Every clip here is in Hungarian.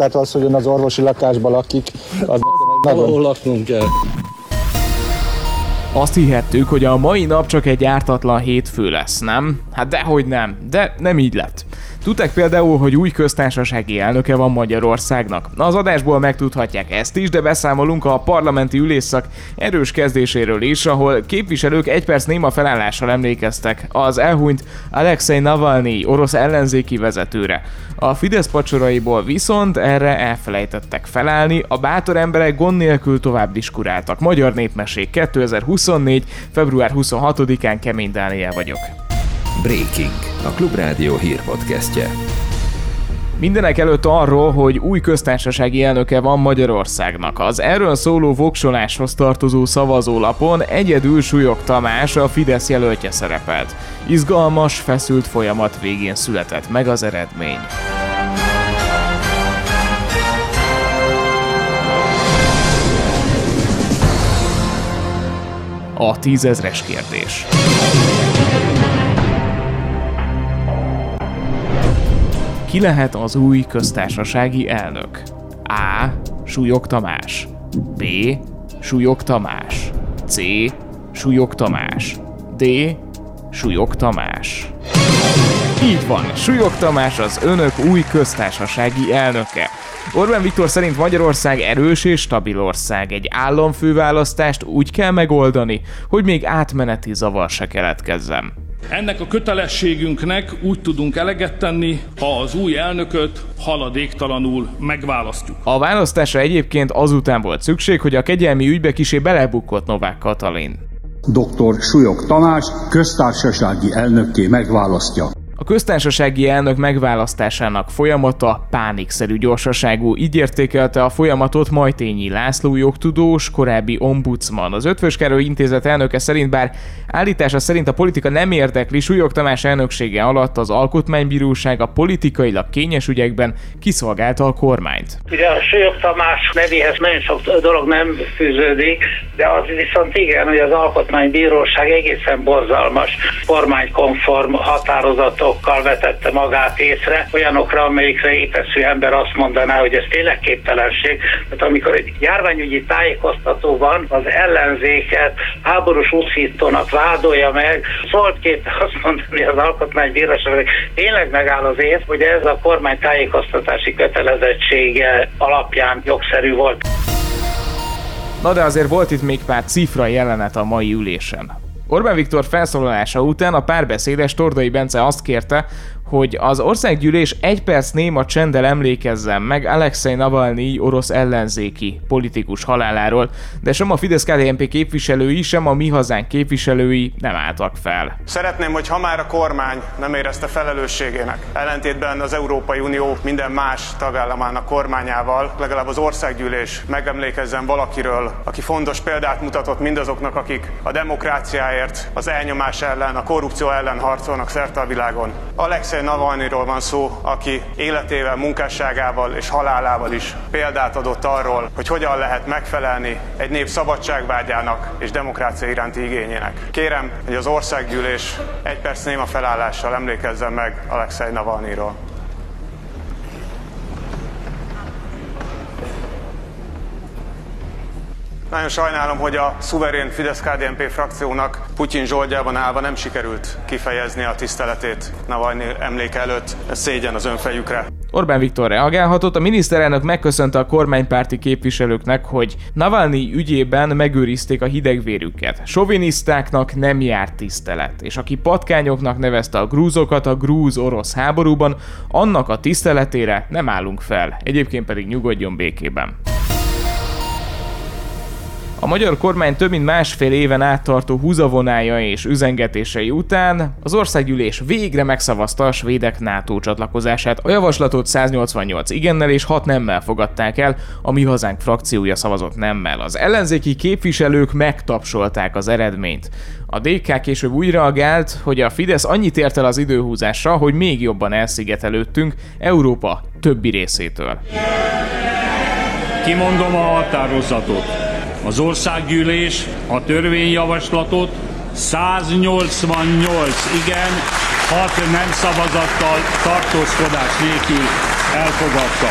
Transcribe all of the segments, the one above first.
Tehát az, hogy ön az orvosi lakásban lakik, az nekem nagyon... laknunk kell. Azt hihettük, hogy a mai nap csak egy ártatlan hétfő lesz, nem? Hát dehogy nem, de nem így lett. Tudták például, hogy új köztársasági elnöke van Magyarországnak. Az adásból megtudhatják ezt is, de beszámolunk a parlamenti ülésszak erős kezdéséről is, ahol képviselők egy perc néma felállással emlékeztek az elhunyt Alexei Navalnyi orosz ellenzéki vezetőre. A Fidesz pacsoraiból viszont erre elfelejtettek felállni, a bátor emberek gond nélkül tovább diskuráltak. Magyar Népmesék 2024. február 26-án Kemény Dániel vagyok. Breaking, a Klubrádió hírpodcastje. Mindenek előtt arról, hogy új köztársasági elnöke van Magyarországnak. Az erről szóló voksoláshoz tartozó szavazólapon egyedül Súlyog Tamás, a Fidesz jelöltje szerepelt. Izgalmas, feszült folyamat végén született meg az eredmény. A tízezres kérdés. Ki lehet az új köztársasági elnök? A. Súlyog Tamás B. Súlyog Tamás C. Súlyog Tamás D. Súlyog Tamás így van, Súlyog Tamás az önök új köztársasági elnöke. Orbán Viktor szerint Magyarország erős és stabil ország. Egy államfőválasztást úgy kell megoldani, hogy még átmeneti zavar se keletkezzen. Ennek a kötelességünknek úgy tudunk eleget tenni, ha az új elnököt haladéktalanul megválasztjuk. A választásra egyébként azután volt szükség, hogy a kegyelmi ügybe kisé belebukott Novák Katalin. Dr. Súlyog Tamás köztársasági elnökké megválasztja. A köztársasági elnök megválasztásának folyamata pánikszerű gyorsaságú, így értékelte a folyamatot Majtényi László jogtudós, korábbi ombudsman. Az Ötvös intézet elnöke szerint bár állítása szerint a politika nem érdekli, Súlyog Tamás elnöksége alatt az Alkotmánybíróság a politikailag kényes ügyekben kiszolgálta a kormányt. Ugye a Súlyog Tamás nevéhez nagyon sok dolog nem fűződik, de az viszont igen, hogy az Alkotmánybíróság egészen borzalmas kormánykonform határozatok okkal vetette magát észre, olyanokra, amelyikre éteszű ember azt mondaná, hogy ez tényleg képtelenség. Tehát amikor egy járványügyi tájékoztató van, az ellenzéket háborús úszítónak vádolja meg, szólt két azt mondani az alkotmánybíróság, hogy tényleg megáll az ész, hogy ez a kormány tájékoztatási kötelezettsége alapján jogszerű volt. Na de azért volt itt még pár cifra jelenet a mai ülésen. Orbán Viktor felszólalása után a párbeszédes Tordai Bence azt kérte, hogy az országgyűlés egy perc néma csendel emlékezzen meg Alexei Navalnyi orosz ellenzéki politikus haláláról, de sem a fidesz KDNP képviselői, sem a mi hazánk képviselői nem álltak fel. Szeretném, hogy ha már a kormány nem érezte felelősségének, ellentétben az Európai Unió minden más tagállamának kormányával, legalább az országgyűlés megemlékezzen valakiről, aki fontos példát mutatott mindazoknak, akik a demokráciáért, az elnyomás ellen, a korrupció ellen harcolnak szerte a világon. Alexei Alexei Navalnyiról van szó, aki életével, munkásságával és halálával is példát adott arról, hogy hogyan lehet megfelelni egy nép szabadságvágyának és demokrácia iránti igényének. Kérem, hogy az országgyűlés egy perc néma felállással emlékezzen meg Alexei Navalnyiról. Nagyon sajnálom, hogy a szuverén Fidesz-KDNP frakciónak Putyin zsoldjában állva nem sikerült kifejezni a tiszteletét Navalnyi emléke előtt. Ez szégyen az önfejükre. Orbán Viktor reagálhatott, a miniszterelnök megköszönte a kormánypárti képviselőknek, hogy Navalnyi ügyében megőrizték a hidegvérüket. Sovinisztáknak nem járt tisztelet, és aki patkányoknak nevezte a grúzokat a grúz-orosz háborúban, annak a tiszteletére nem állunk fel, egyébként pedig nyugodjon békében. Magyar kormány több mint másfél éven áttartó húzavonája és üzengetései után az országgyűlés végre megszavazta a svédek NATO csatlakozását. A javaslatot 188 igennel és 6 nemmel fogadták el, a mi hazánk frakciója szavazott nemmel. Az ellenzéki képviselők megtapsolták az eredményt. A DK később úgy reagált, hogy a Fidesz annyit ért el az időhúzásra, hogy még jobban elszigetelődtünk Európa többi részétől. Kimondom a határozatot az országgyűlés a törvényjavaslatot 188 igen, 6 nem szavazattal tartózkodás nélkül elfogadta.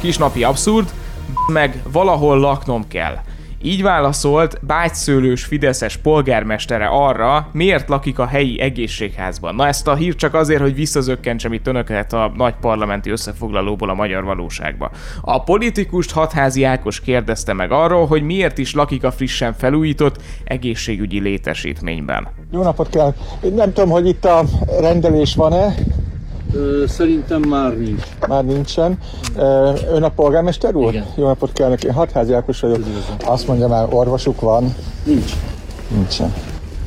Kisnapi abszurd, meg valahol laknom kell. Így válaszolt bágyszőlős Fideszes polgármestere arra, miért lakik a helyi egészségházban. Na ezt a hír csak azért, hogy visszazökkentsem itt önöket a nagy parlamenti összefoglalóból a magyar valóságba. A politikust hatházi Ákos kérdezte meg arról, hogy miért is lakik a frissen felújított egészségügyi létesítményben. Jó napot kell! Én nem tudom, hogy itt a rendelés van-e, szerintem már nincs. már nincsen. Ön a polgármester úr? Igen. Jó napot kell neki. Hatházi Ákos vagyok. Azt mondja már, orvosuk van. Nincs. Nincsen.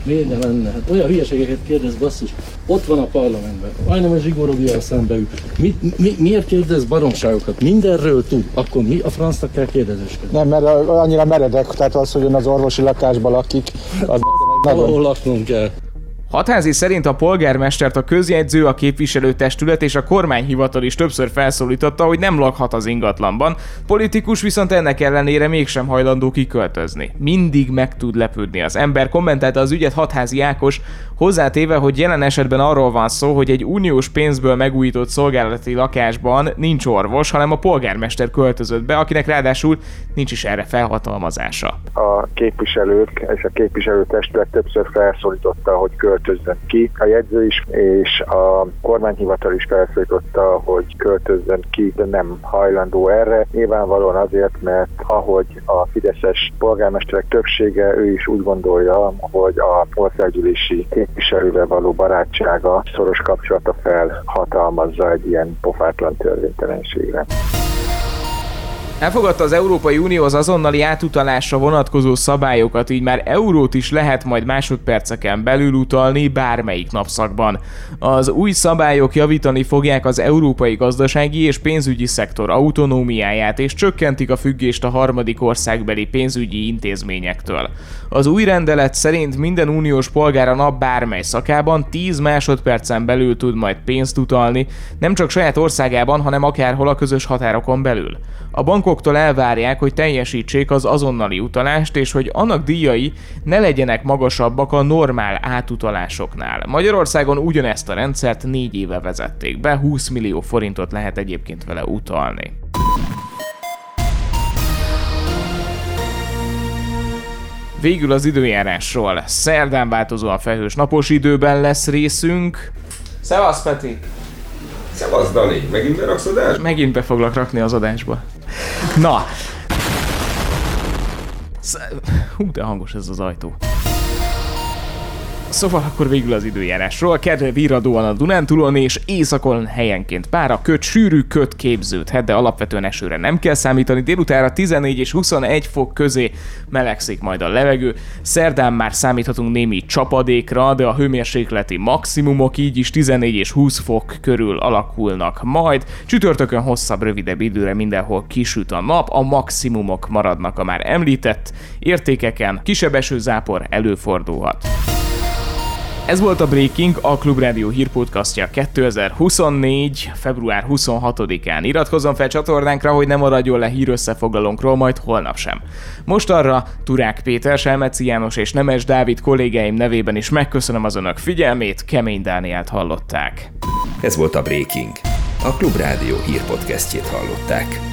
Miért ne lenne? Hát olyan hülyeségeket kérdez, basszus. Ott van a parlamentben. Majdnem a Zsigorovival szembe ül. Mi, mi, miért kérdez baromságokat? Mindenről tud. Akkor mi a francnak kell kérdezősködni? Nem, mert annyira meredek, tehát az, hogy ön az orvosi lakásban lakik, az nagyon... Valahol laknunk kell. Hatházi szerint a polgármestert a közjegyző, a képviselőtestület és a kormányhivatal is többször felszólította, hogy nem lakhat az ingatlanban, politikus viszont ennek ellenére mégsem hajlandó kiköltözni. Mindig meg tud lepődni az ember, kommentálta az ügyet Hatházi Ákos, hozzátéve, hogy jelen esetben arról van szó, hogy egy uniós pénzből megújított szolgálati lakásban nincs orvos, hanem a polgármester költözött be, akinek ráadásul nincs is erre felhatalmazása. a képviselők és a képviselőtestület többször felszólította, hogy költözzön ki. A jegyző is és a kormányhivatal is felszólította, hogy költözzön ki, de nem hajlandó erre. Nyilvánvalóan azért, mert ahogy a fideszes polgármesterek többsége, ő is úgy gondolja, hogy a országgyűlési képviselővel való barátsága, szoros kapcsolata felhatalmazza egy ilyen pofátlan törvénytelenségre. Elfogadta az Európai Unió az azonnali átutalásra vonatkozó szabályokat, így már eurót is lehet majd másodperceken belül utalni bármelyik napszakban. Az új szabályok javítani fogják az európai gazdasági és pénzügyi szektor autonómiáját és csökkentik a függést a harmadik országbeli pénzügyi intézményektől. Az új rendelet szerint minden uniós polgár a nap bármely szakában 10 másodpercen belül tud majd pénzt utalni, nem csak saját országában, hanem akárhol a közös határokon belül. A bankoktól elvárják, hogy teljesítsék az azonnali utalást, és hogy annak díjai ne legyenek magasabbak a normál átutalásoknál. Magyarországon ugyanezt a rendszert négy éve vezették be, 20 millió forintot lehet egyébként vele utalni. Végül az időjárásról. Szerdán változóan felhős napos időben lesz részünk. Szevasz, Peti! Szevasz, Dani! Megint beraksz adásba? Megint be foglak rakni az adásba. Na. Hú, de hangos ez az ajtó. Szóval akkor végül az időjárásról. Kedve viradóan a Dunántúlon és északon helyenként pár a köt sűrű köt képződhet, de alapvetően esőre nem kell számítani. Délutára 14 és 21 fok közé melegszik majd a levegő. Szerdán már számíthatunk némi csapadékra, de a hőmérsékleti maximumok így is 14 és 20 fok körül alakulnak majd. Csütörtökön hosszabb, rövidebb időre mindenhol kisüt a nap, a maximumok maradnak a már említett értékeken, kisebb esőzápor előfordulhat. Ez volt a Breaking, a Klubrádió hírpodcastja 2024. február 26-án. Iratkozzon fel csatornánkra, hogy ne maradjon le hírösszefoglalónkról majd holnap sem. Most arra Turák Péter, Selmeci János és Nemes Dávid kollégáim nevében is megköszönöm az önök figyelmét, Kemény Dánielt hallották. Ez volt a Breaking. A Klubrádió hírpodcastjét hallották.